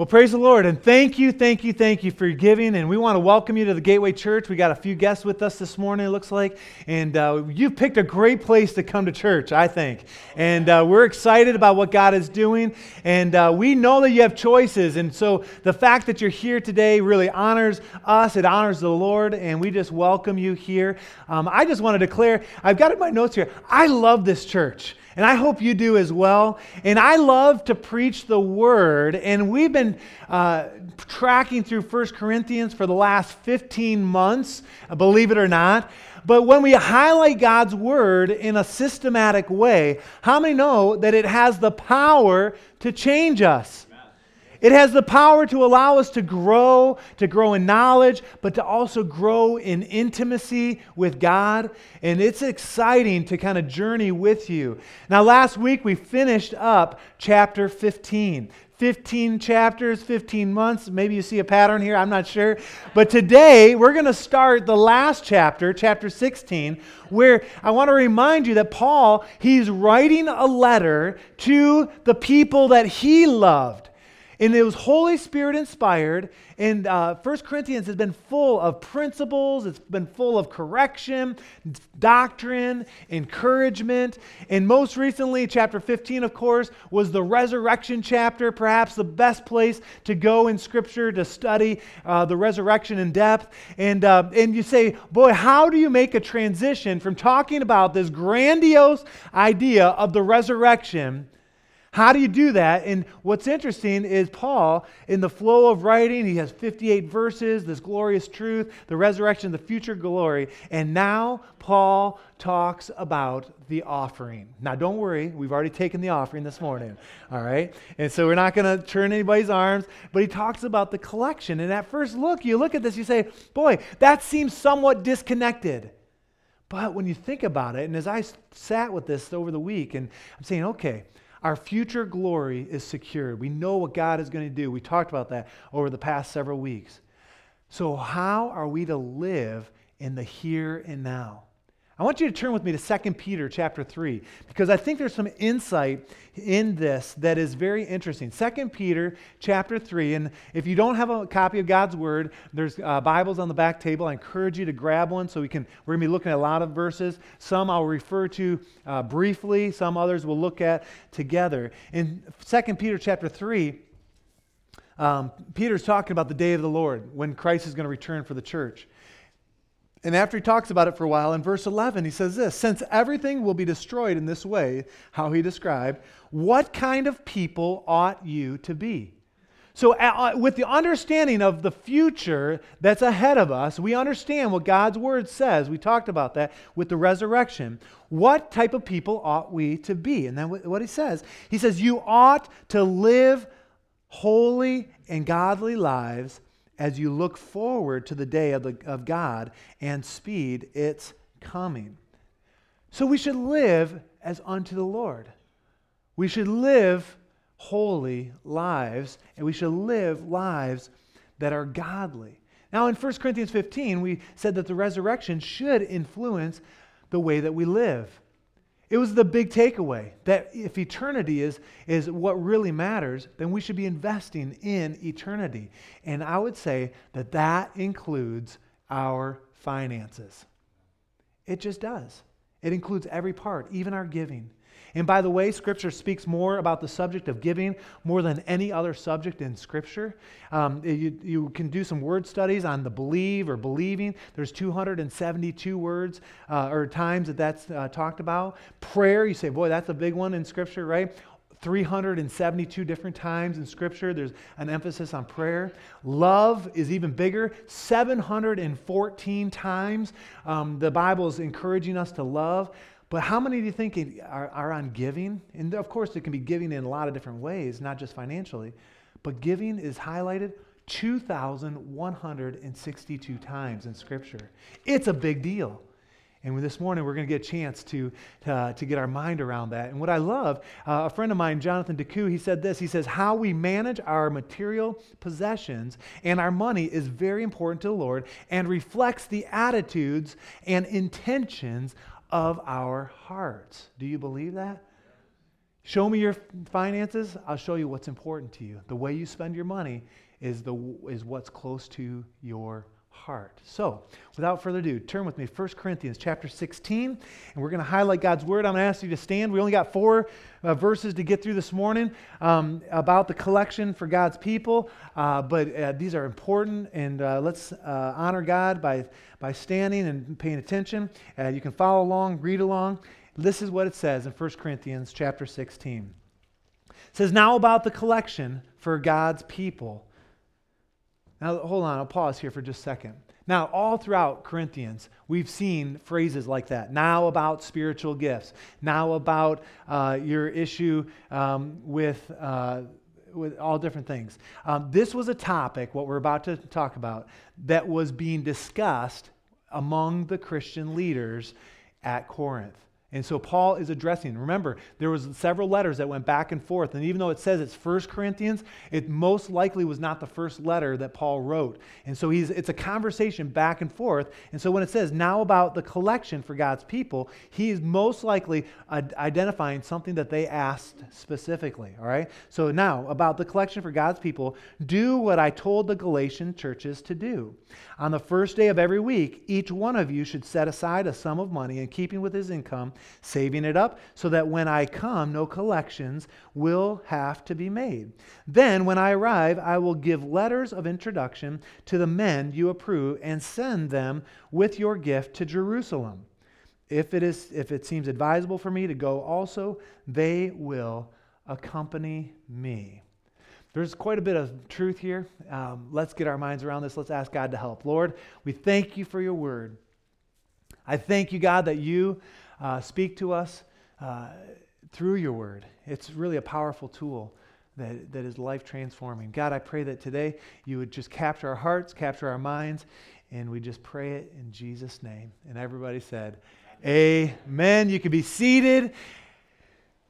Well, praise the Lord, and thank you, thank you, thank you for your giving. And we want to welcome you to the Gateway Church. We got a few guests with us this morning, it looks like, and uh, you've picked a great place to come to church, I think. And uh, we're excited about what God is doing, and uh, we know that you have choices. And so the fact that you're here today really honors us, it honors the Lord, and we just welcome you here. Um, I just want to declare, I've got it in my notes here, I love this church. And I hope you do as well. And I love to preach the word. And we've been uh, tracking through 1 Corinthians for the last 15 months, believe it or not. But when we highlight God's word in a systematic way, how many know that it has the power to change us? It has the power to allow us to grow, to grow in knowledge, but to also grow in intimacy with God. And it's exciting to kind of journey with you. Now, last week we finished up chapter 15. 15 chapters, 15 months. Maybe you see a pattern here, I'm not sure. But today we're going to start the last chapter, chapter 16, where I want to remind you that Paul, he's writing a letter to the people that he loved. And it was Holy Spirit inspired. And uh, 1 Corinthians has been full of principles, it's been full of correction, doctrine, encouragement. And most recently, chapter 15, of course, was the resurrection chapter, perhaps the best place to go in Scripture to study uh, the resurrection in depth. And, uh, and you say, boy, how do you make a transition from talking about this grandiose idea of the resurrection? How do you do that? And what's interesting is Paul, in the flow of writing, he has 58 verses, this glorious truth, the resurrection, the future glory. And now Paul talks about the offering. Now, don't worry, we've already taken the offering this morning, all right? And so we're not going to turn anybody's arms, but he talks about the collection. And at first look, you look at this, you say, boy, that seems somewhat disconnected. But when you think about it, and as I sat with this over the week, and I'm saying, okay, our future glory is secured. We know what God is going to do. We talked about that over the past several weeks. So, how are we to live in the here and now? I want you to turn with me to 2 Peter chapter 3 because I think there's some insight in this that is very interesting. 2 Peter chapter 3 and if you don't have a copy of God's word, there's uh, Bibles on the back table. I encourage you to grab one so we can we're going to be looking at a lot of verses. Some I'll refer to uh, briefly, some others we'll look at together. In 2 Peter chapter 3 um, Peter's talking about the day of the Lord when Christ is going to return for the church. And after he talks about it for a while, in verse 11, he says this Since everything will be destroyed in this way, how he described, what kind of people ought you to be? So, uh, with the understanding of the future that's ahead of us, we understand what God's word says. We talked about that with the resurrection. What type of people ought we to be? And then what he says, he says, You ought to live holy and godly lives as you look forward to the day of, the, of God and speed its coming. So we should live as unto the Lord. We should live holy lives, and we should live lives that are godly. Now, in 1 Corinthians 15, we said that the resurrection should influence the way that we live. It was the big takeaway that if eternity is, is what really matters, then we should be investing in eternity. And I would say that that includes our finances. It just does. It includes every part, even our giving. And by the way, Scripture speaks more about the subject of giving more than any other subject in Scripture. Um, you, you can do some word studies on the believe or believing. There's 272 words uh, or times that that's uh, talked about. Prayer, you say, boy, that's a big one in Scripture, right? 372 different times in Scripture, there's an emphasis on prayer. Love is even bigger, 714 times. Um, the Bible is encouraging us to love. But how many do you think are, are on giving? And of course, it can be giving in a lot of different ways, not just financially. But giving is highlighted 2,162 times in Scripture. It's a big deal. And this morning, we're going to get a chance to, to, to, get our mind around that. And what I love, uh, a friend of mine, Jonathan Deku, he said this. He says, How we manage our material possessions and our money is very important to the Lord and reflects the attitudes and intentions of our hearts. Do you believe that? Show me your finances, I'll show you what's important to you. The way you spend your money is, the, is what's close to your heart. So, without further ado, turn with me 1 Corinthians chapter 16, and we're going to highlight God's word. I'm going to ask you to stand. We only got four uh, verses to get through this morning um, about the collection for God's people, uh, but uh, these are important, and uh, let's uh, honor God by, by standing and paying attention. Uh, you can follow along, read along. This is what it says in 1 Corinthians chapter 16. It says, Now about the collection for God's people. Now, hold on, I'll pause here for just a second. Now, all throughout Corinthians, we've seen phrases like that. Now about spiritual gifts. Now about uh, your issue um, with, uh, with all different things. Um, this was a topic, what we're about to talk about, that was being discussed among the Christian leaders at Corinth. And so Paul is addressing. Remember, there was several letters that went back and forth, and even though it says it's First Corinthians, it most likely was not the first letter that Paul wrote. And so he's it's a conversation back and forth. And so when it says now about the collection for God's people, he is most likely identifying something that they asked specifically, all right? So now about the collection for God's people, do what I told the Galatian churches to do. On the first day of every week, each one of you should set aside a sum of money in keeping with his income, saving it up so that when I come, no collections will have to be made. Then, when I arrive, I will give letters of introduction to the men you approve and send them with your gift to Jerusalem. If it, is, if it seems advisable for me to go also, they will accompany me. There's quite a bit of truth here. Um, let's get our minds around this. Let's ask God to help. Lord, we thank you for your word. I thank you, God, that you uh, speak to us uh, through your word. It's really a powerful tool that, that is life transforming. God, I pray that today you would just capture our hearts, capture our minds, and we just pray it in Jesus' name. And everybody said, Amen. Amen. You can be seated.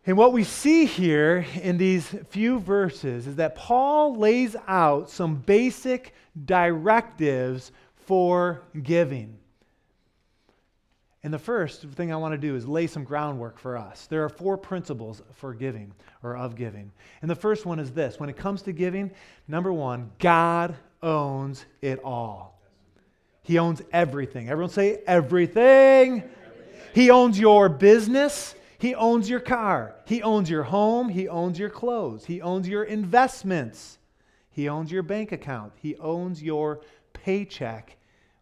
And what we see here in these few verses is that Paul lays out some basic directives for giving. And the first thing I want to do is lay some groundwork for us. There are four principles for giving or of giving. And the first one is this when it comes to giving, number one, God owns it all. He owns everything. Everyone say everything. He owns your business. He owns your car. He owns your home. He owns your clothes. He owns your investments. He owns your bank account. He owns your paycheck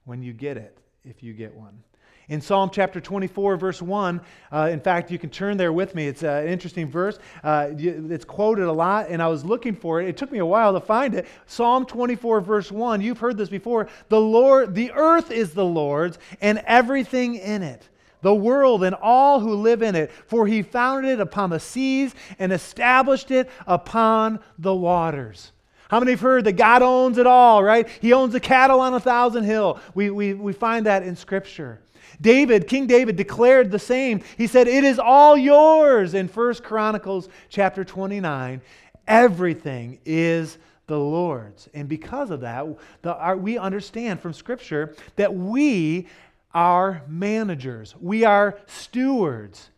when you get it, if you get one. In Psalm chapter 24, verse 1, uh, in fact, you can turn there with me. It's an interesting verse. Uh, it's quoted a lot, and I was looking for it. It took me a while to find it. Psalm 24, verse 1, you've heard this before. The Lord, the earth is the Lord's, and everything in it the world and all who live in it, for he founded it upon the seas and established it upon the waters. How many have heard that God owns it all, right? He owns the cattle on a thousand hill. We, we, we find that in Scripture. David, King David, declared the same. He said, It is all yours in First Chronicles chapter 29. Everything is the Lord's. And because of that, the, our, we understand from Scripture that we are managers. We are stewards.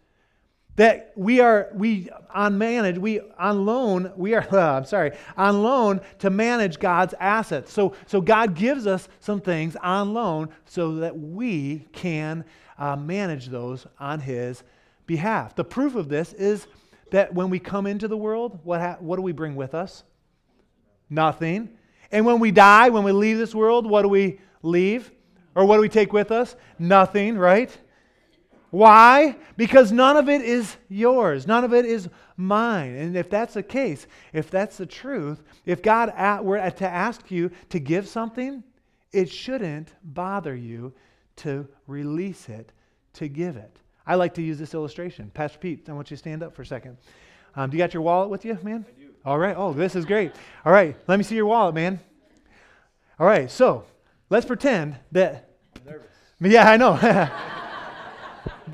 That we are, we on manage, we on loan, we are, uh, I'm sorry, on loan to manage God's assets. So, so God gives us some things on loan so that we can uh, manage those on His behalf. The proof of this is that when we come into the world, what, ha- what do we bring with us? Nothing. And when we die, when we leave this world, what do we leave? Or what do we take with us? Nothing, right? Why? Because none of it is yours. None of it is mine. And if that's the case, if that's the truth, if God were to ask you to give something, it shouldn't bother you to release it, to give it. I like to use this illustration. Pastor Pete, I want you to stand up for a second. Um, do you got your wallet with you, man? I do. All right. Oh, this is great. All right. Let me see your wallet, man. All right. So Let's pretend that. Nervous. Yeah, I know.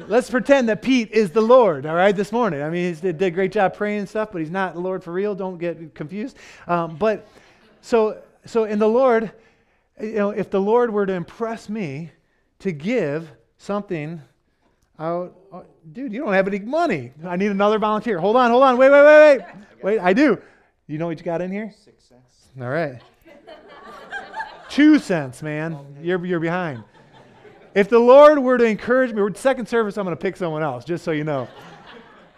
Let's pretend that Pete is the Lord, all right, this morning. I mean, he did a great job praying and stuff, but he's not the Lord for real. Don't get confused. Um, but so, so in the Lord, you know, if the Lord were to impress me to give something out. Oh, dude, you don't have any money. I need another volunteer. Hold on, hold on. Wait, wait, wait, wait. Wait, I do. You know what you got in here? Six cents. All right. Two cents, man. You're, you're behind. If the Lord were to encourage me, second service, I'm going to pick someone else, just so you know.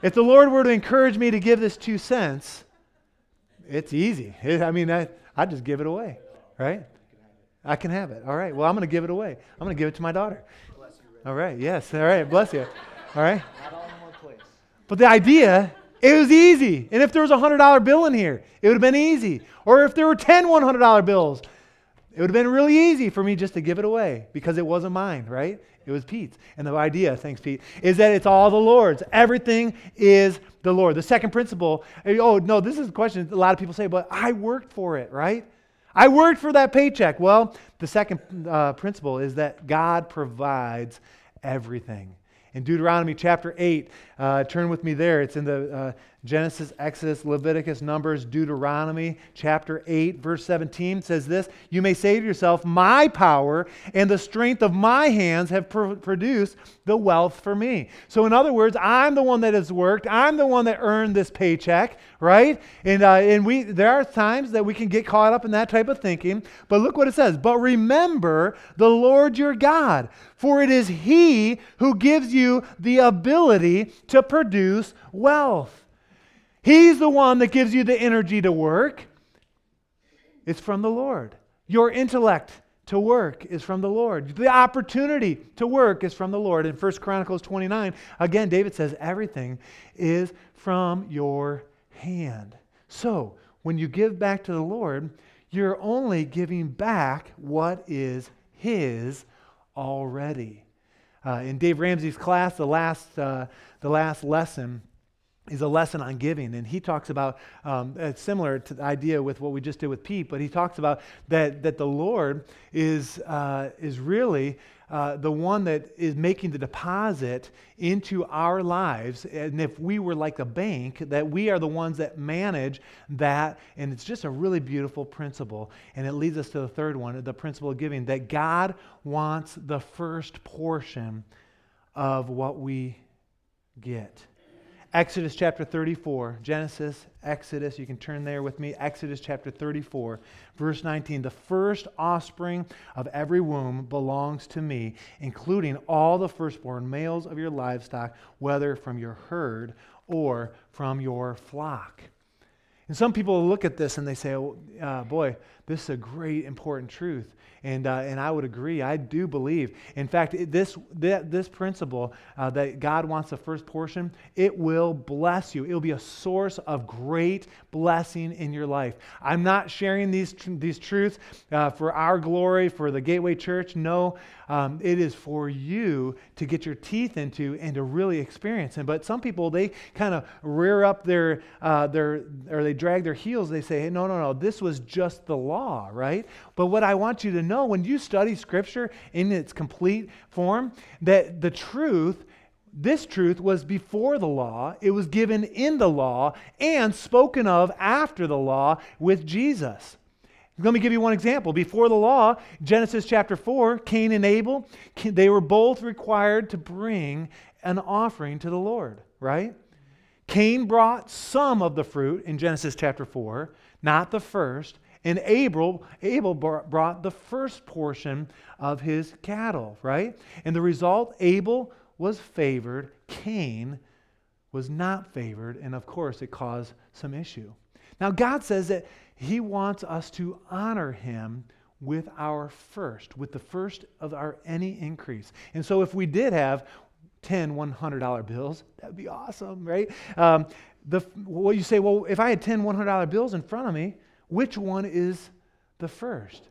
If the Lord were to encourage me to give this two cents, it's easy. It, I mean, I, I just give it away, right? I can have it. All right. Well, I'm going to give it away. I'm going to give it to my daughter. All right. Yes. All right. Bless you. All right. But the idea, it was easy. And if there was a $100 bill in here, it would have been easy. Or if there were 10 $100 bills, it would have been really easy for me just to give it away because it wasn't mine, right? It was Pete's. And the idea, thanks, Pete, is that it's all the Lord's. Everything is the Lord. The second principle, oh, no, this is a question a lot of people say, but I worked for it, right? I worked for that paycheck. Well, the second uh, principle is that God provides everything. In Deuteronomy chapter 8, uh, turn with me there. It's in the uh, Genesis, Exodus, Leviticus, Numbers, Deuteronomy, chapter 8, verse 17 says this You may say to yourself, My power and the strength of my hands have pr- produced the wealth for me. So, in other words, I'm the one that has worked, I'm the one that earned this paycheck, right? And, uh, and we, there are times that we can get caught up in that type of thinking. But look what it says But remember the Lord your God, for it is He who gives you the ability to produce wealth. He's the one that gives you the energy to work. It's from the Lord. Your intellect to work is from the Lord. The opportunity to work is from the Lord. In 1 Chronicles 29, again, David says, everything is from your hand. So, when you give back to the Lord, you're only giving back what is His already. Uh, in Dave Ramsey's class, the last, uh, the last lesson, is a lesson on giving. And he talks about, um, it's similar to the idea with what we just did with Pete, but he talks about that, that the Lord is, uh, is really uh, the one that is making the deposit into our lives. And if we were like a bank, that we are the ones that manage that. And it's just a really beautiful principle. And it leads us to the third one, the principle of giving, that God wants the first portion of what we get. Exodus chapter 34, Genesis, Exodus, you can turn there with me. Exodus chapter 34, verse 19. The first offspring of every womb belongs to me, including all the firstborn males of your livestock, whether from your herd or from your flock. And some people look at this and they say, oh, uh, boy, this is a great, important truth. And, uh, and I would agree. I do believe. In fact, this, this principle uh, that God wants the first portion, it will bless you. It will be a source of great blessing in your life. I'm not sharing these, these truths uh, for our glory, for the Gateway Church. No, um, it is for you to get your teeth into and to really experience it. But some people, they kind of rear up their, uh, their, or they drag their heels. They say, hey, no, no, no, this was just the law, right? But what I want you to know when you study Scripture in its complete form, that the truth this truth was before the law, it was given in the law, and spoken of after the law with Jesus. Let me give you one example. Before the law, Genesis chapter 4, Cain and Abel, they were both required to bring an offering to the Lord, right? Cain brought some of the fruit in Genesis chapter 4, not the first, and Abel, Abel brought the first portion of his cattle, right? And the result, Abel was favored, Cain was not favored, and of course it caused some issue. Now, God says that He wants us to honor Him with our first, with the first of our any increase. And so if we did have 10 $100 bills, that'd be awesome, right? Um, the, well, you say, well, if I had 10 $100 bills in front of me, which one is the first?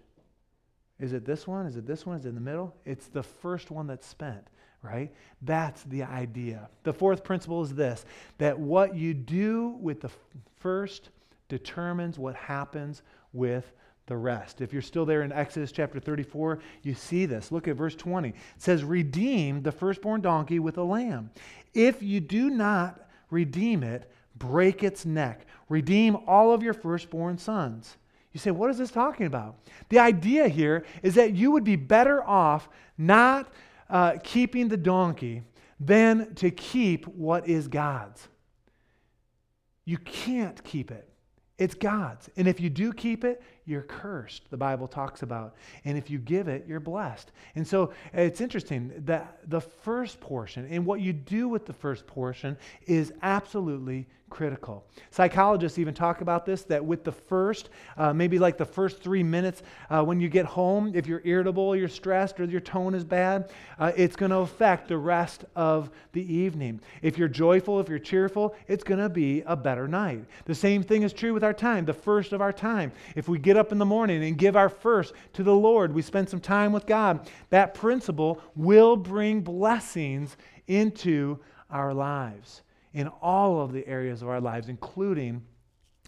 Is it this one? Is it this one? Is it in the middle? It's the first one that's spent, right? That's the idea. The fourth principle is this that what you do with the first determines what happens with the rest. If you're still there in Exodus chapter 34, you see this. Look at verse 20. It says, Redeem the firstborn donkey with a lamb. If you do not redeem it, break its neck. Redeem all of your firstborn sons. You say, what is this talking about? The idea here is that you would be better off not uh, keeping the donkey than to keep what is God's. You can't keep it. It's God's. And if you do keep it, you're cursed, the Bible talks about. And if you give it, you're blessed. And so it's interesting that the first portion and what you do with the first portion is absolutely critical. Psychologists even talk about this that with the first, uh, maybe like the first three minutes uh, when you get home, if you're irritable, you're stressed, or your tone is bad, uh, it's going to affect the rest of the evening. If you're joyful, if you're cheerful, it's going to be a better night. The same thing is true with our time, the first of our time. If we get up in the morning and give our first to the Lord, we spend some time with God, that principle will bring blessings into our lives, in all of the areas of our lives, including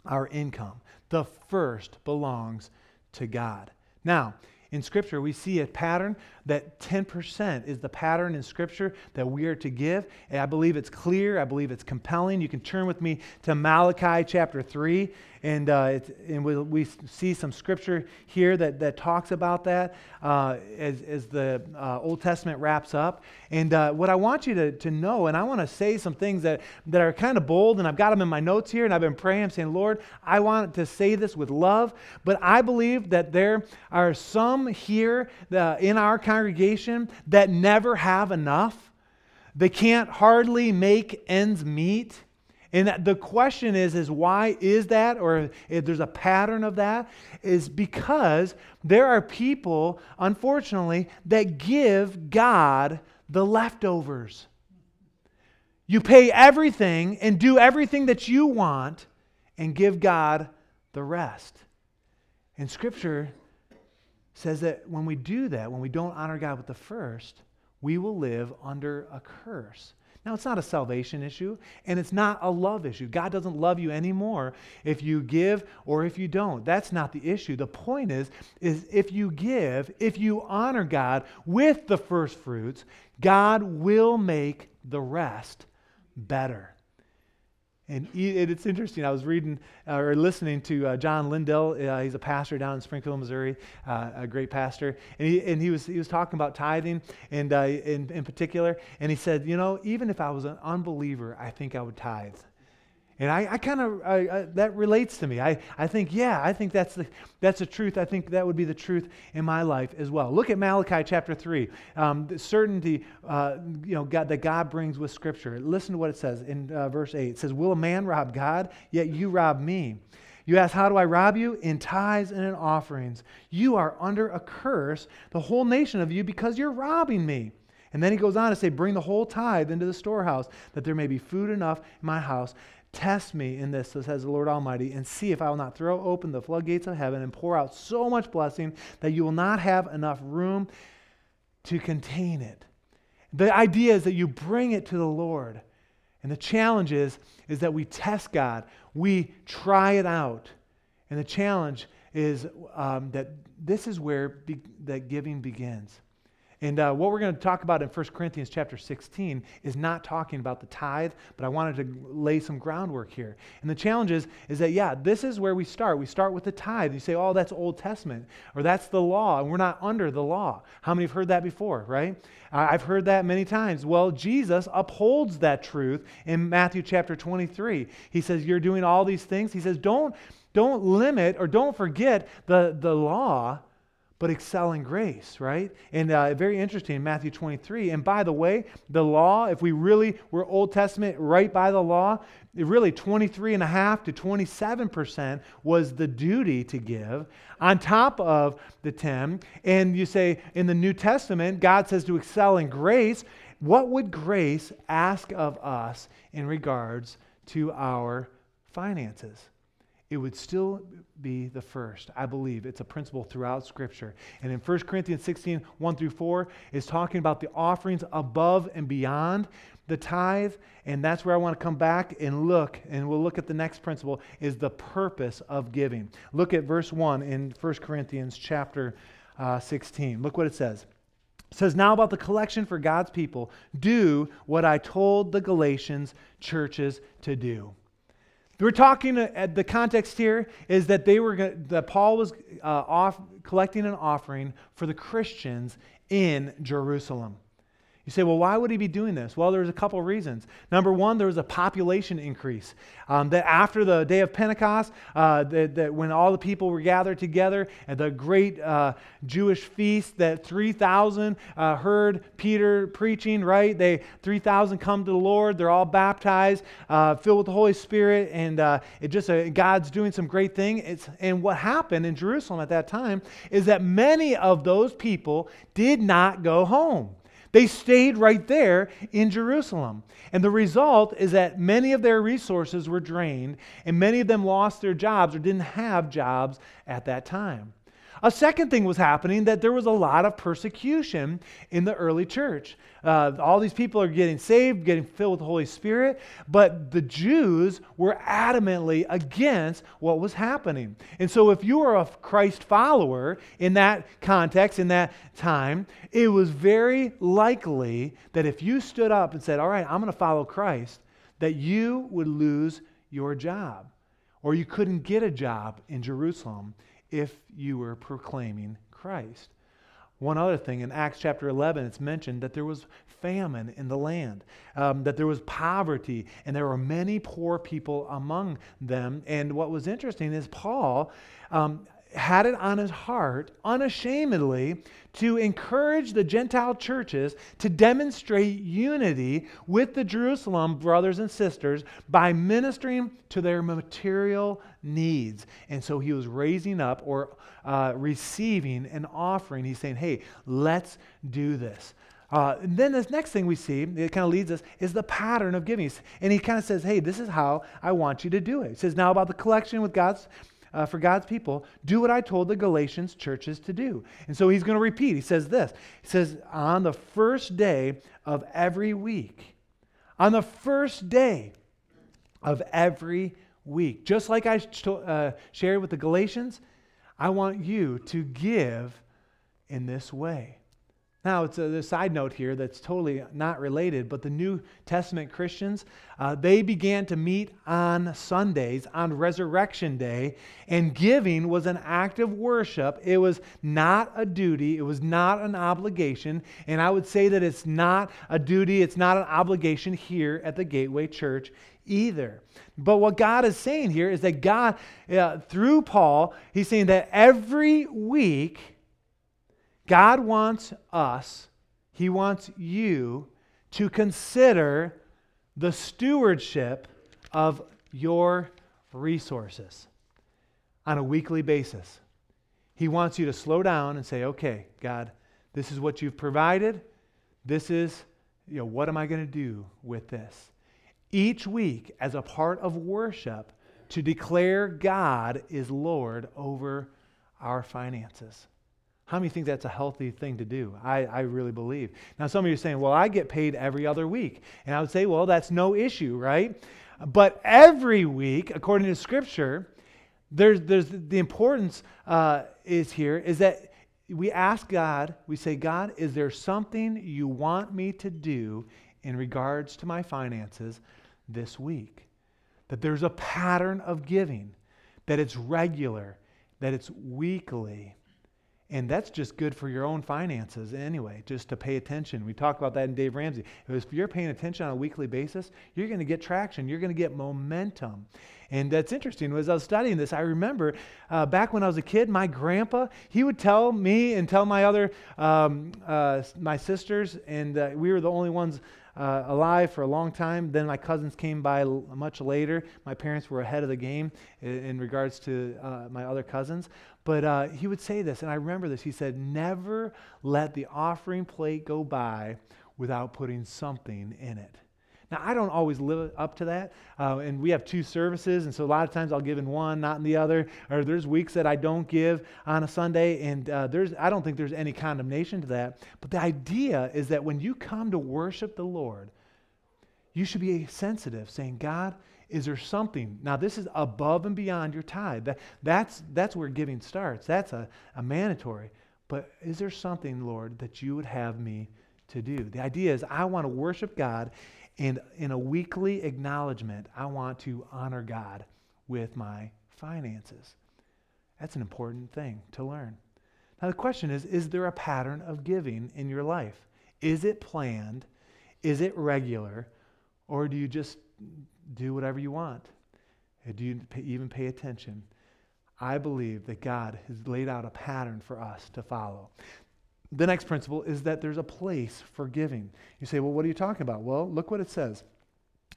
our income. The first belongs to God. Now, in Scripture, we see a pattern that 10% is the pattern in Scripture that we are to give. And I believe it's clear. I believe it's compelling. You can turn with me to Malachi chapter 3 and, uh, and we, we, see some scripture here that, that talks about that uh, as, as the uh, Old Testament wraps up. And uh, what I want you to, to know, and I want to say some things that, that are kind of bold, and I've got them in my notes here, and I've been praying, I'm saying, Lord, I want to say this with love, but I believe that there are some here uh, in our congregation that never have enough. They can't hardly make ends meet. And the question is, is why is that, or if there's a pattern of that, is because there are people, unfortunately, that give God the leftovers. You pay everything and do everything that you want and give God the rest. And Scripture says that when we do that, when we don't honor God with the first, we will live under a curse. Now, it's not a salvation issue, and it's not a love issue. God doesn't love you anymore if you give or if you don't. That's not the issue. The point is, is if you give, if you honor God with the first fruits, God will make the rest better. And it's interesting. I was reading uh, or listening to uh, John Lindell. Uh, he's a pastor down in Springfield, Missouri, uh, a great pastor. And he, and he was he was talking about tithing, and uh, in in particular. And he said, you know, even if I was an unbeliever, I think I would tithe. And I, I kind of, that relates to me. I, I think, yeah, I think that's the, that's the truth. I think that would be the truth in my life as well. Look at Malachi chapter 3. Um, the certainty uh, you know, God, that God brings with Scripture. Listen to what it says in uh, verse 8. It says, Will a man rob God? Yet you rob me. You ask, How do I rob you? In tithes and in offerings. You are under a curse, the whole nation of you, because you're robbing me. And then he goes on to say, Bring the whole tithe into the storehouse, that there may be food enough in my house. Test me in this, so says the Lord Almighty, and see if I will not throw open the floodgates of heaven and pour out so much blessing that you will not have enough room to contain it. The idea is that you bring it to the Lord. And the challenge is, is that we test God, we try it out. And the challenge is um, that this is where be- that giving begins. And uh, what we're going to talk about in 1 Corinthians chapter 16 is not talking about the tithe, but I wanted to lay some groundwork here. And the challenge is, is that, yeah, this is where we start. We start with the tithe. You say, oh, that's Old Testament, or that's the law, and we're not under the law. How many have heard that before, right? I've heard that many times. Well, Jesus upholds that truth in Matthew chapter 23. He says, You're doing all these things. He says, Don't, don't limit or don't forget the, the law but excel in grace, right? And uh, very interesting, in Matthew 23. And by the way, the law, if we really were Old Testament right by the law, really 23 and a half to 27% was the duty to give on top of the 10. And you say in the New Testament, God says to excel in grace. What would grace ask of us in regards to our finances? It would still be the first. I believe it's a principle throughout Scripture. And in 1 Corinthians 16, 1 through 4, is talking about the offerings above and beyond the tithe. And that's where I want to come back and look, and we'll look at the next principle, is the purpose of giving. Look at verse 1 in 1 Corinthians chapter uh, 16. Look what it says. It says, Now about the collection for God's people, do what I told the Galatians churches to do. We're talking at uh, the context here is that they were that Paul was uh, off collecting an offering for the Christians in Jerusalem. You say, well, why would he be doing this? Well, there's a couple reasons. Number one, there was a population increase. Um, that after the day of Pentecost, uh, that, that, when all the people were gathered together at the great uh, Jewish feast, that 3,000 uh, heard Peter preaching, right? They 3,000 come to the Lord. They're all baptized, uh, filled with the Holy Spirit, and uh, it just uh, God's doing some great thing. It's, and what happened in Jerusalem at that time is that many of those people did not go home. They stayed right there in Jerusalem. And the result is that many of their resources were drained, and many of them lost their jobs or didn't have jobs at that time. A second thing was happening that there was a lot of persecution in the early church. Uh, all these people are getting saved, getting filled with the Holy Spirit, but the Jews were adamantly against what was happening. And so, if you were a Christ follower in that context, in that time, it was very likely that if you stood up and said, All right, I'm going to follow Christ, that you would lose your job or you couldn't get a job in Jerusalem if you were proclaiming Christ. One other thing, in Acts chapter 11, it's mentioned that there was famine in the land, um, that there was poverty, and there were many poor people among them. And what was interesting is Paul um, had it on his heart unashamedly to encourage the Gentile churches to demonstrate unity with the Jerusalem brothers and sisters by ministering to their material needs. And so he was raising up or uh, receiving an offering. He's saying, hey, let's do this. Uh, then this next thing we see, it kind of leads us, is the pattern of giving. And he kind of says, hey, this is how I want you to do it. He says, now about the collection with God's uh, for God's people, do what I told the Galatians churches to do. And so he's going to repeat. He says this He says, on the first day of every week, on the first day of every week, just like I uh, shared with the Galatians, I want you to give in this way. Now, it's a, side note here that's totally not related, but the New Testament Christians, uh, they began to meet on Sundays, on Resurrection Day, and giving was an act of worship. It was not a duty, it was not an obligation, and I would say that it's not a duty, it's not an obligation here at the Gateway Church either. But what God is saying here is that God, uh, through Paul, he's saying that every week, God wants us, He wants you to consider the stewardship of your resources on a weekly basis. He wants you to slow down and say, okay, God, this is what you've provided. This is, you know, what am I going to do with this? Each week, as a part of worship, to declare God is Lord over our finances. How many think that's a healthy thing to do? I, I really believe. Now, some of you are saying, well, I get paid every other week. And I would say, well, that's no issue, right? But every week, according to Scripture, there's, there's the importance uh, is here is that we ask God, we say, God, is there something you want me to do in regards to my finances this week? That there's a pattern of giving, that it's regular, that it's weekly. And that's just good for your own finances anyway, just to pay attention. We talked about that in Dave Ramsey. If you're paying attention on a weekly basis, you're going to get traction. You're going to get momentum. And that's interesting. As I was studying this, I remember uh, back when I was a kid, my grandpa, he would tell me and tell my other, um, uh, my sisters, and uh, we were the only ones uh, alive for a long time. Then my cousins came by l- much later. My parents were ahead of the game in, in regards to uh, my other cousins. But uh, he would say this, and I remember this. He said, Never let the offering plate go by without putting something in it. Now, I don't always live up to that. Uh, and we have two services, and so a lot of times I'll give in one, not in the other. Or there's weeks that I don't give on a Sunday, and uh, there's, I don't think there's any condemnation to that. But the idea is that when you come to worship the Lord, you should be sensitive, saying, God, is there something? Now, this is above and beyond your tithe. That, that's, that's where giving starts. That's a, a mandatory. But is there something, Lord, that you would have me to do? The idea is I want to worship God and in a weekly acknowledgement, I want to honor God with my finances. That's an important thing to learn. Now, the question is Is there a pattern of giving in your life? Is it planned? Is it regular? Or do you just do whatever you want? do you even pay attention? I believe that God has laid out a pattern for us to follow. The next principle is that there's a place for giving. You say, well, what are you talking about? Well, look what it says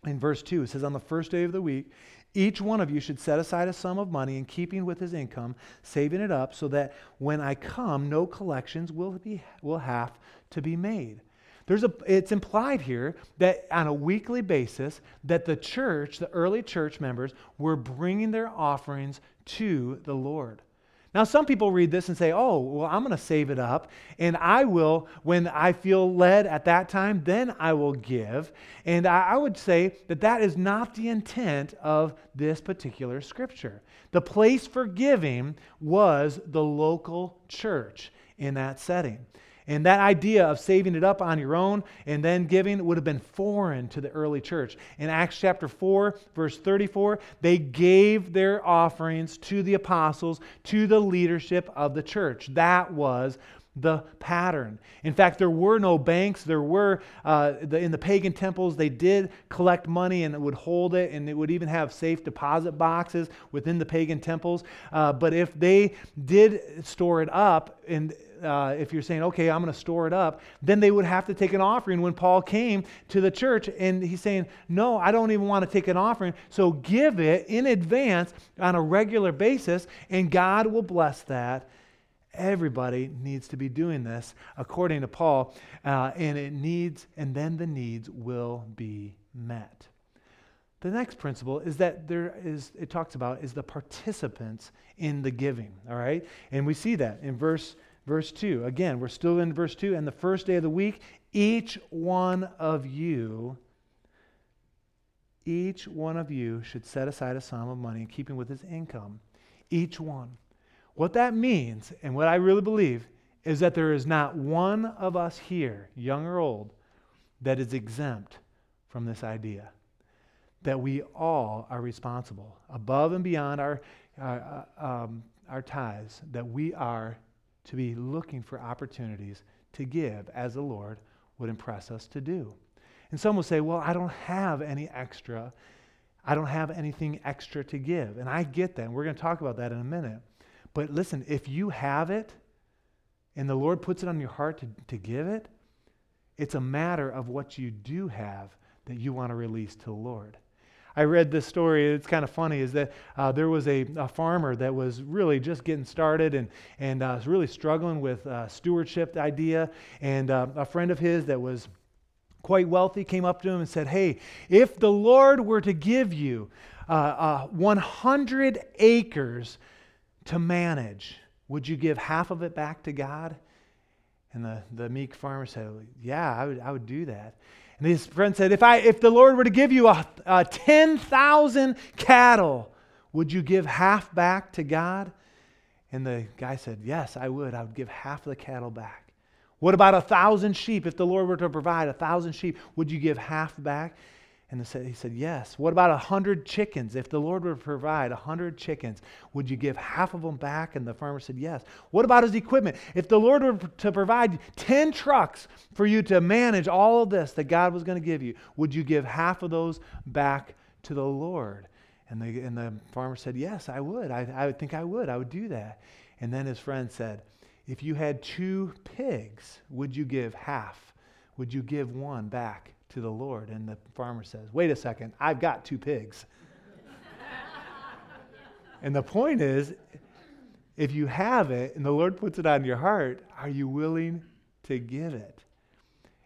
in verse 2. It says, On the first day of the week, each one of you should set aside a sum of money in keeping with his income, saving it up so that when I come, no collections will, be, will have to be made. There's a, it's implied here that on a weekly basis that the church, the early church members, were bringing their offerings to the Lord. Now, some people read this and say, oh, well, I'm going to save it up, and I will, when I feel led at that time, then I will give. And I, would say that that is not the intent of this particular scripture. The place for giving was the local church in that setting. And that idea of saving it up on your own and then giving would have been foreign to the early church. In Acts chapter 4, verse 34, they gave their offerings to the apostles, to the leadership of the church. That was the pattern. In fact, there were no banks. There were, uh, the, in the pagan temples, they did collect money and it would hold it, and it would even have safe deposit boxes within the pagan temples. Uh, but if they did store it up, and uh, if you're saying, okay, I'm going to store it up, then they would have to take an offering when Paul came to the church. And he's saying, no, I don't even want to take an offering. So give it in advance on a regular basis, and God will bless that. Everybody needs to be doing this according to Paul, uh, and it needs, and then the needs will be met. The next principle is that there is, it talks about, is the participants in the giving, all right? And we see that in verse Verse 2. Again, we're still in verse 2. And the first day of the week, each one of you, each one of you should set aside a sum of money in keeping with his income. Each one. What that means, and what I really believe, is that there is not one of us here, young or old, that is exempt from this idea. That we all are responsible, above and beyond our, our, uh, um, our tithes, that we are to be looking for opportunities to give as the Lord would impress us to do. And some will say, Well, I don't have any extra. I don't have anything extra to give. And I get that. And we're going to talk about that in a minute. But listen, if you have it and the Lord puts it on your heart to, to give it, it's a matter of what you do have that you want to release to the Lord. I read this story. It's kind of funny. Is that uh, there was a, a, farmer that was really just getting started and and uh, was really struggling with uh, stewardship idea. And uh, a friend of his that was quite wealthy came up to him and said, "Hey, if the Lord were to give you uh, uh, 100 acres to manage, would you give half of it back to God?" And the, the meek farmer said, Yeah, I would, I would do that. And his friend said, If, I, if the Lord were to give you a, a 10,000 cattle, would you give half back to God? And the guy said, Yes, I would. I would give half the cattle back. What about a thousand sheep? If the Lord were to provide a thousand sheep, would you give half back? And he said, Yes. What about a hundred chickens? If the Lord would provide a hundred chickens, would you give half of them back? And the farmer said, Yes. What about his equipment? If the Lord were to provide 10 trucks for you to manage all of this that God was going to give you, would you give half of those back to the Lord? And the, and the farmer said, Yes, I would. I, I would think I would. I would do that. And then his friend said, If you had two pigs, would you give half? Would you give one back to the Lord. And the farmer says, Wait a second, I've got two pigs. and the point is, if you have it and the Lord puts it on your heart, are you willing to give it?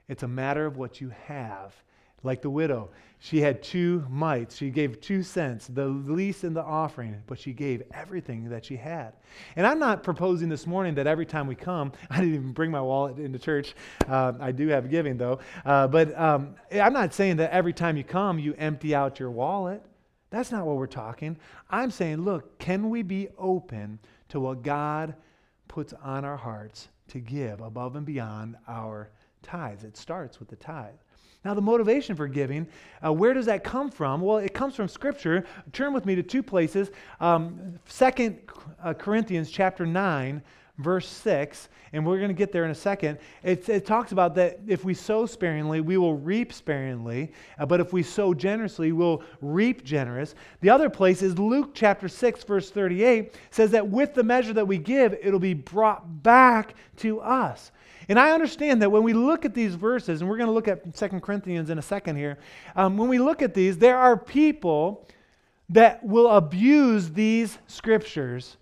It's a matter of what you have like the widow. She had two mites. She gave two cents, the least in the offering, but she gave everything that she had. And I'm not proposing this morning that every time we come, I didn't even bring my wallet into church. Uh, I do have giving though. Uh, but um, I'm not saying that every time you come, you empty out your wallet. That's not what we're talking. I'm saying, look, can we be open to what God puts on our hearts to give above and beyond our tithes? It starts with the tithe. Now, the motivation for giving, uh, where does that come from? Well, it comes from Scripture. Turn with me to two places. Um, 2 uh, Corinthians chapter 9, verse 6, and we're going to get there in a second. It, it, talks about that if we sow sparingly, we will reap sparingly, uh, but if we sow generously, we'll reap generous. The other place is Luke chapter 6, verse 38, says that with the measure that we give, it'll be brought back to us. And I understand that when we look at these verses, and we're going to look at Second Corinthians in a second here, um, when we look at these, there are people that will abuse these scriptures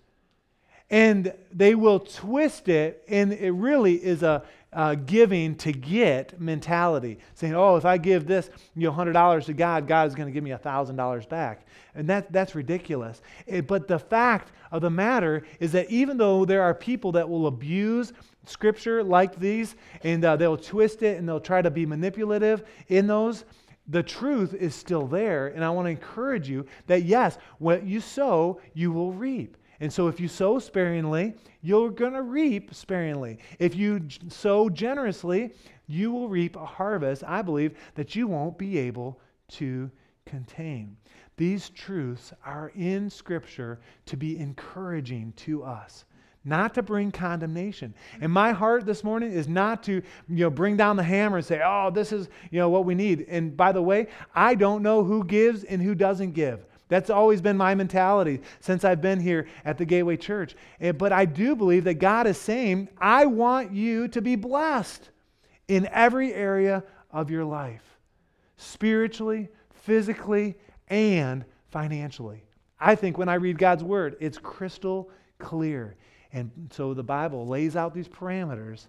and they will twist it, and it really is a, a giving to get mentality, saying, "Oh, if I give this, you know, hundred dollars to God, God is going to give me a thousand dollars back," and that that's ridiculous. It, but the fact of the matter is that even though there are people that will abuse scripture like these, and uh, they'll twist it and they'll try to be manipulative in those, the truth is still there. And I want to encourage you that yes, what you sow, you will reap. And so if you sow sparingly, you're going to reap sparingly. If you sow generously, you will reap a harvest, I believe, that you won't be able to contain. These truths are in Scripture to be encouraging to us not to bring condemnation. And my heart this morning is not to, you know, bring down the hammer and say, "Oh, this is, you know, what we need." And by the way, I don't know who gives and who doesn't give. That's always been my mentality since I've been here at the Gateway Church. Eh, but I do believe that God is saying, "I want you to be blessed in every area of your life. Spiritually, physically, and financially." I think when I read God's word, it's crystal clear. And so the Bible lays out these parameters,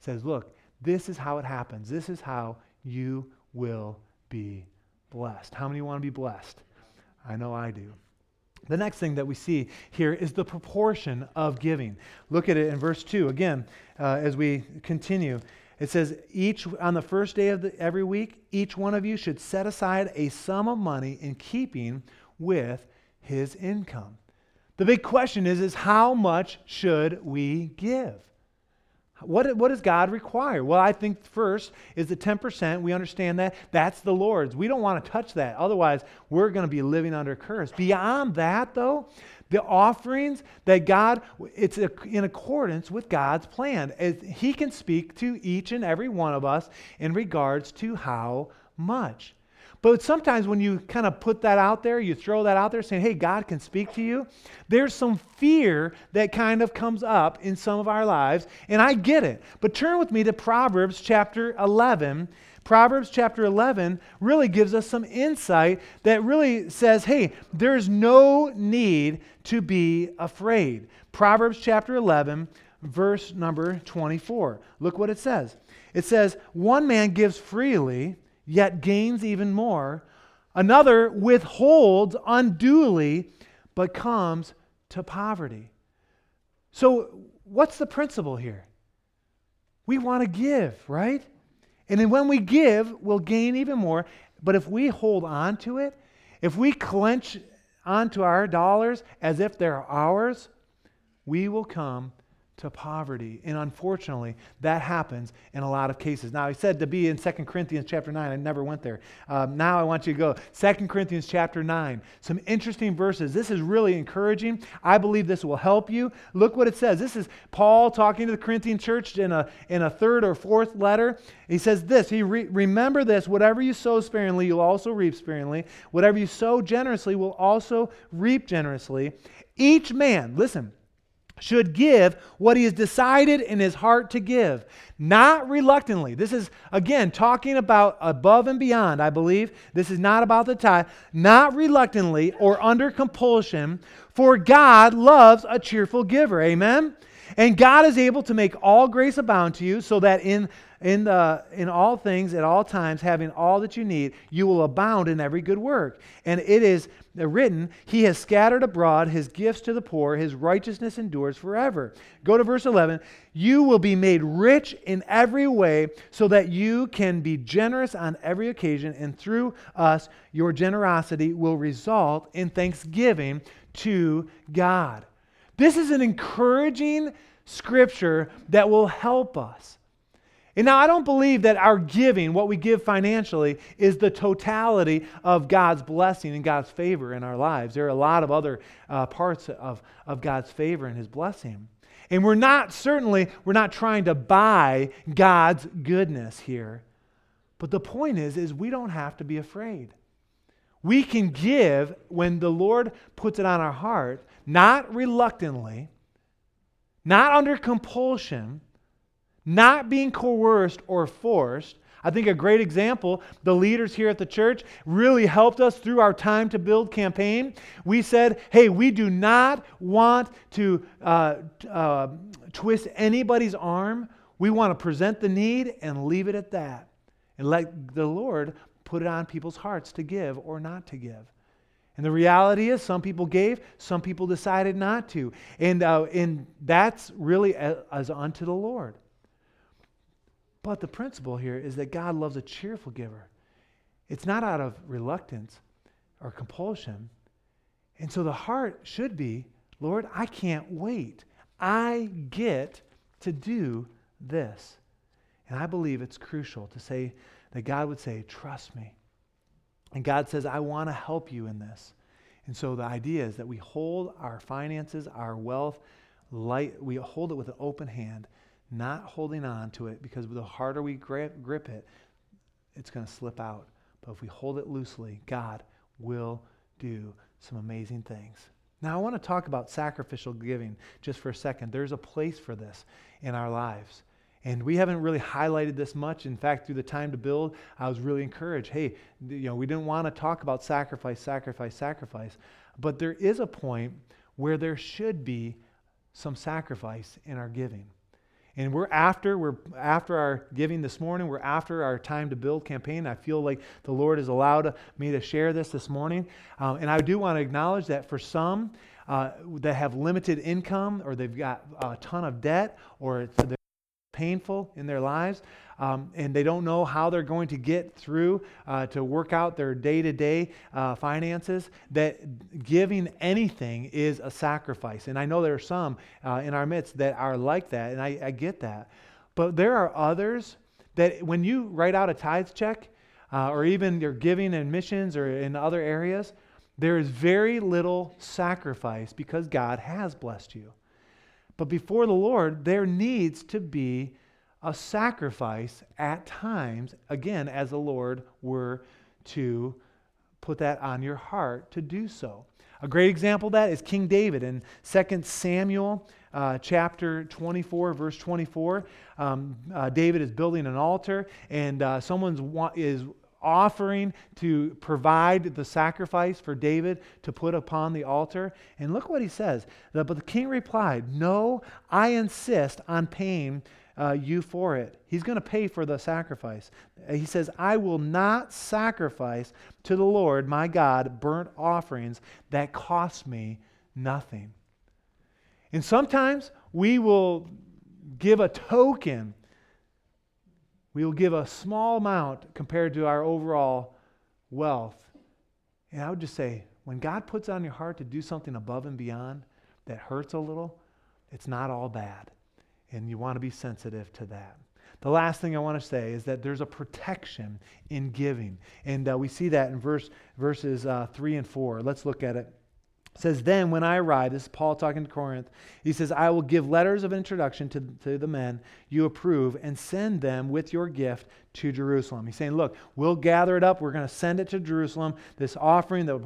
says, look, this is how it happens. This is how you will be blessed. How many want to be blessed? I know I do. The next thing that we see here is the proportion of giving. Look at it in verse 2 again uh, as we continue. It says, each on the first day of the, every week, each one of you should set aside a sum of money in keeping with his income. The big question is, is how much should we give? What, what does God require? Well, I think first is the 10%. We understand that. That's the Lord's. We don't want to touch that. Otherwise, we're going to be living under curse. Beyond that, though, the offerings that God, it's in accordance with God's plan. He can speak to each and every one of us in regards to how much. But sometimes when you kind of put that out there, you throw that out there saying, hey, God can speak to you, there's some fear that kind of comes up in some of our lives. And I get it. But turn with me to Proverbs chapter 11. Proverbs chapter 11 really gives us some insight that really says, hey, there's no need to be afraid. Proverbs chapter 11, verse number 24. Look what it says. It says, One man gives freely yet gains even more. Another withholds unduly, but comes to poverty. So, what's the principle here? We want to give, right? And then when we give, we'll gain even more. But if we hold on to it, if we clench onto our dollars as if they're ours, we will come to poverty. And unfortunately, that happens in a lot of cases. Now, I said to be in 2 Corinthians chapter 9. I never went there. Um, now I want you to go. 2 Corinthians chapter 9. Some interesting verses. This is really encouraging. I believe this will help you. Look what it says. This is Paul talking to the Corinthian church in a, in a third or fourth letter. He says this he re- Remember this, whatever you sow sparingly, you'll also reap sparingly. Whatever you sow generously, will also reap generously. Each man, listen, should give what he has decided in his heart to give, not reluctantly. This is, again, talking about above and beyond, I believe. This is not about the tithe. Not reluctantly or under compulsion, for God loves a cheerful giver. Amen? And God is able to make all grace abound to you, so that in in, the, in all things, at all times, having all that you need, you will abound in every good work. And it is uh, written, He has scattered abroad His gifts to the poor, His righteousness endures forever. Go to verse 11. You will be made rich in every way, so that you can be generous on every occasion, and through us, your generosity will result in thanksgiving to God. This is an encouraging scripture that will help us. And now, I don't believe that our giving, what we give financially, is the totality of God's blessing and God's favor in our lives. There are a lot of other uh, parts of, of God's favor and His blessing. And we're not, certainly, we're not trying to buy God's goodness here. But the point is, is we don't have to be afraid. We can give when the Lord puts it on our heart, not reluctantly, not under compulsion, not being coerced or forced. I think a great example, the leaders here at the church really helped us through our time to build campaign. We said, hey, we do not want to uh, uh, twist anybody's arm. We want to present the need and leave it at that and let the Lord put it on people's hearts to give or not to give. And the reality is, some people gave, some people decided not to. And, uh, and that's really as, as unto the Lord. But the principle here is that God loves a cheerful giver. It's not out of reluctance or compulsion. And so the heart should be Lord, I can't wait. I get to do this. And I believe it's crucial to say that God would say, Trust me. And God says, I want to help you in this. And so the idea is that we hold our finances, our wealth, light, we hold it with an open hand not holding on to it because the harder we grip, it, it's going to slip out. But if we hold it loosely, God will do some amazing things. Now, I want to talk about sacrificial giving just for a second. There's a place for this in our lives. And we haven't really highlighted this much. In fact, through the time to build, I was really encouraged. Hey, you know, we didn't want to talk about sacrifice, sacrifice, sacrifice. But there is a point where there should be some sacrifice in our giving. And we're after, we're after our giving this morning, we're after our time to build campaign. I feel like the Lord has allowed me to share this this morning. Um, and I do want to acknowledge that for some uh, that have limited income or they've got a ton of debt or painful in their lives, um, and they don't know how they're going to get through uh, to work out their day to day finances, that giving anything is a sacrifice. And I know there are some uh, in our midst that are like that, and I, I get that. But there are others that when you write out a tithe check, uh, or even your giving in missions or in other areas, there is very little sacrifice because God has blessed you. But before the Lord, there needs to be a sacrifice at times, again, as the Lord were to put that on your heart to do so. A great example of that is King David in 2 Samuel uh, chapter 24, verse 24. Um, uh, David is building an altar, and uh, someone is offering to provide the sacrifice for David to put upon the altar. And look what he says. But the king replied, No, I insist on paying uh, you for it. He's going to pay for the sacrifice. He says, I will not sacrifice to the Lord my God burnt offerings that cost me nothing. And sometimes we will give a token we will give a small amount compared to our overall wealth. And I would just say, when God puts on your heart to do something above and beyond that hurts a little, it's not all bad. And you want to be sensitive to that. The last thing I want to say is that there's a protection in giving. And uh, we see that in verse, verses uh, 3 and 4. Let's look at it says, Then when I arrive, this is Paul talking to Corinth, he says, I will give letters of introduction to, to the men you approve and send them with your gift to Jerusalem. He's saying, Look, we'll gather it up. We're going to send it to Jerusalem, this offering that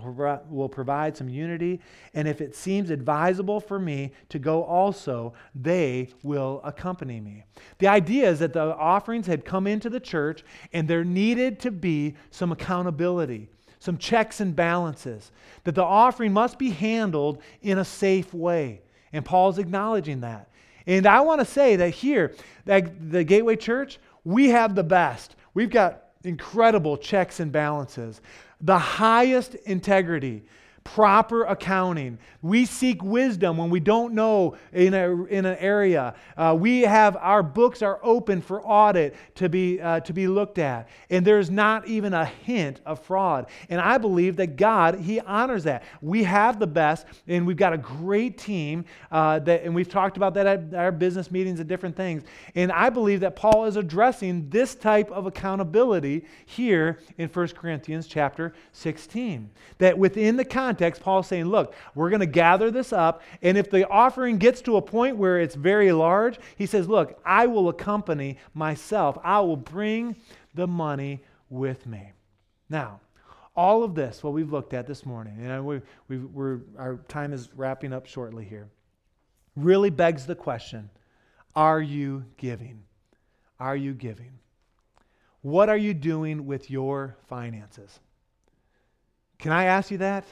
will provide some unity. And if it seems advisable for me to go also, they will accompany me. The idea is that the offerings had come into the church and there needed to be some accountability some checks and balances, that the offering must be handled in a safe way. And Paul's acknowledging that. And I want to say that here, at the Gateway Church, we have the best. We've got incredible checks and balances, the highest integrity. Proper accounting. We seek wisdom when we don't know in, a, in an area. Uh, we have our books are open for audit to be, uh, to be looked at. And there's not even a hint of fraud. And I believe that God, He honors that. We have the best, and we've got a great team. Uh, that, and we've talked about that at our business meetings and different things. And I believe that Paul is addressing this type of accountability here in 1 Corinthians chapter 16. That within the context, context, Paul's saying, look, we're going to gather this up, and if the offering gets to a point where it's very large, he says, look, I will accompany myself. I will bring the money with me. Now, all of this, what we've looked at this morning, and we, we, our time is wrapping up shortly here, really begs the question Are you giving? Are you giving? What are you doing with your finances? Can I ask you that?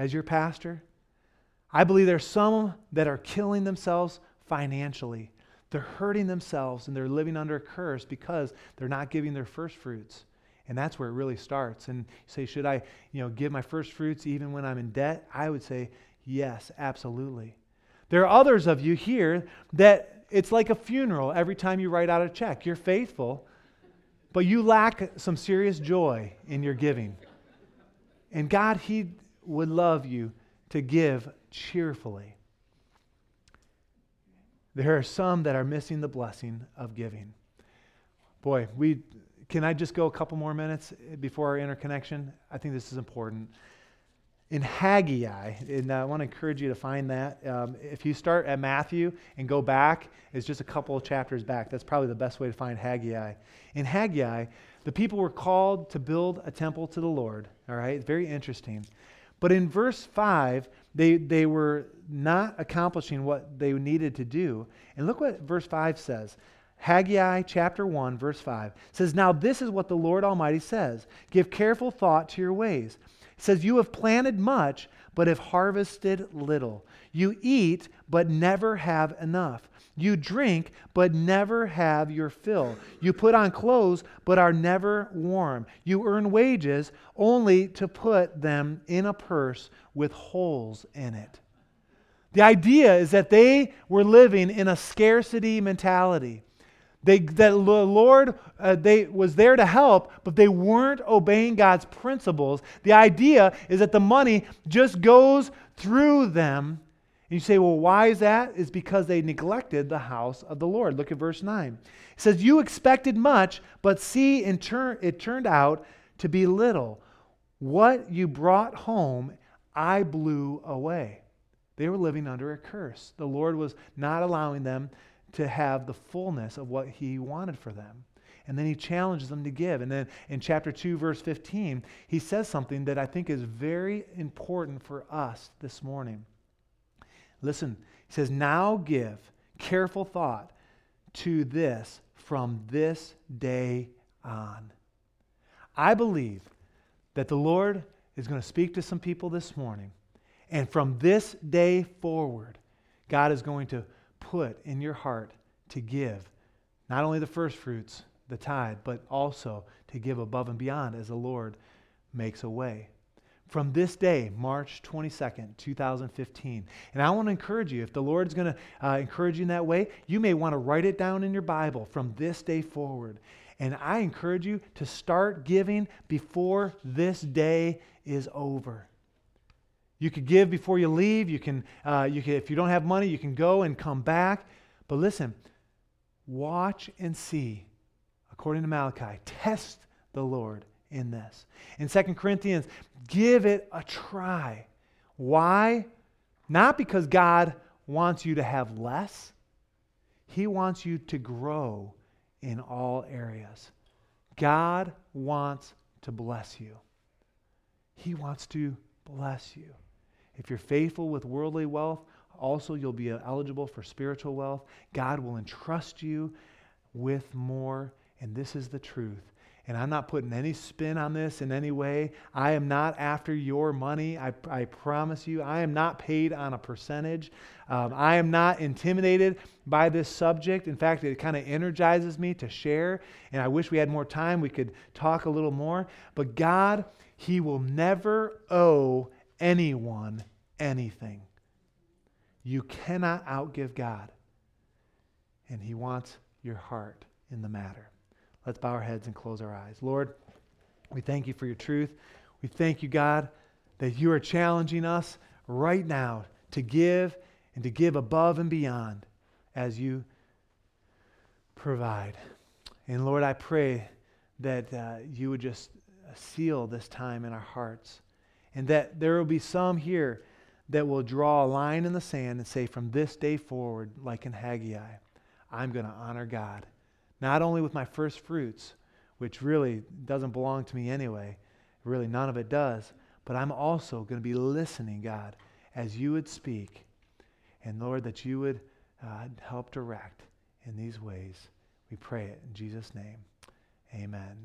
As your pastor. I believe there's some that are killing themselves financially. They're hurting themselves and they're living under a curse because they're not giving their first fruits. And that's where it really starts. And say, should I, you know, give my first fruits even when I'm in debt? I would say, yes, absolutely. There are others of you here that it's like a funeral every time you write out a check. You're faithful, but you lack some serious joy in your giving. And God, He would love you to give cheerfully. There are some that are missing the blessing of giving. Boy, we can I just go a couple more minutes before our interconnection? I think this is important. In Haggai, and I want to encourage you to find that. Um, if you start at Matthew and go back, it's just a couple of chapters back. That's probably the best way to find Haggai. In Haggai, the people were called to build a temple to the Lord. All right, it's very interesting. But in verse 5, they, they were not accomplishing what they needed to do. And look what verse 5 says. Haggai chapter 1, verse 5 says, Now this is what the Lord Almighty says Give careful thought to your ways. It says, You have planted much, but have harvested little. You eat, but never have enough. You drink, but never have your fill. You put on clothes, but are never warm. You earn wages only to put them in a purse with holes in it. The idea is that they were living in a scarcity mentality. They, that the Lord uh, they, was there to help, but they weren't obeying God's principles. The idea is that the money just goes through them you say, well, why is that?" Is because they neglected the house of the Lord. Look at verse 9. It says, You expected much, but see, in turn, it turned out to be little. What you brought home, I blew away. They were living under a curse. The Lord was not allowing them to have the fullness of what He wanted for them. And then He challenges them to give. And then in chapter 2, verse 15, He says something that I think is very important for us this morning. Listen, he says, Now give careful thought to this from this day on. I believe that the Lord is going to speak to some people this morning. And from this day forward, God is going to put in your heart to give not only the first fruits, the tithe, but also to give above and beyond as the Lord makes a way from this day, March 22nd, 2015. And I want to encourage you, if the Lord's going to uh, encourage you in that way, you may want to write it down in your Bible from this day forward. And I encourage you to start giving before this day is over. You could give before you leave. You can, uh, you can, if you don't have money, you can go and come back. But listen, watch and see, according to Malachi, test the Lord in this. In 2 Corinthians, give it a try. Why? Not because God wants you to have less, He wants you to grow in all areas. God wants to bless you. He wants to bless you. If you're faithful with worldly wealth, also you'll be eligible for spiritual wealth. God will entrust you with more, and this is the truth. And I'm not putting any spin on this in any way. I am not after your money. I, I promise you. I am not paid on a percentage. Um, I am not intimidated by this subject. In fact, it kind of energizes me to share. And I wish we had more time. We could talk a little more. But God, He will never owe anyone anything. You cannot outgive God. And He wants your heart in the matter. Let's bow our heads and close our eyes. Lord, we thank you for your truth. We thank you, God, that you are challenging us right now to give and to give above and beyond as you provide. And Lord, I pray that uh, you would just seal this time in our hearts and that there will be some here that will draw a line in the sand and say, from this day forward, like in Haggai, I'm going to honor God. Not only with my first fruits, which really doesn't belong to me anyway, really none of it does, but I'm also going to be listening, God, as you would speak. And Lord, that you would uh, help direct in these ways. We pray it in Jesus' name. Amen.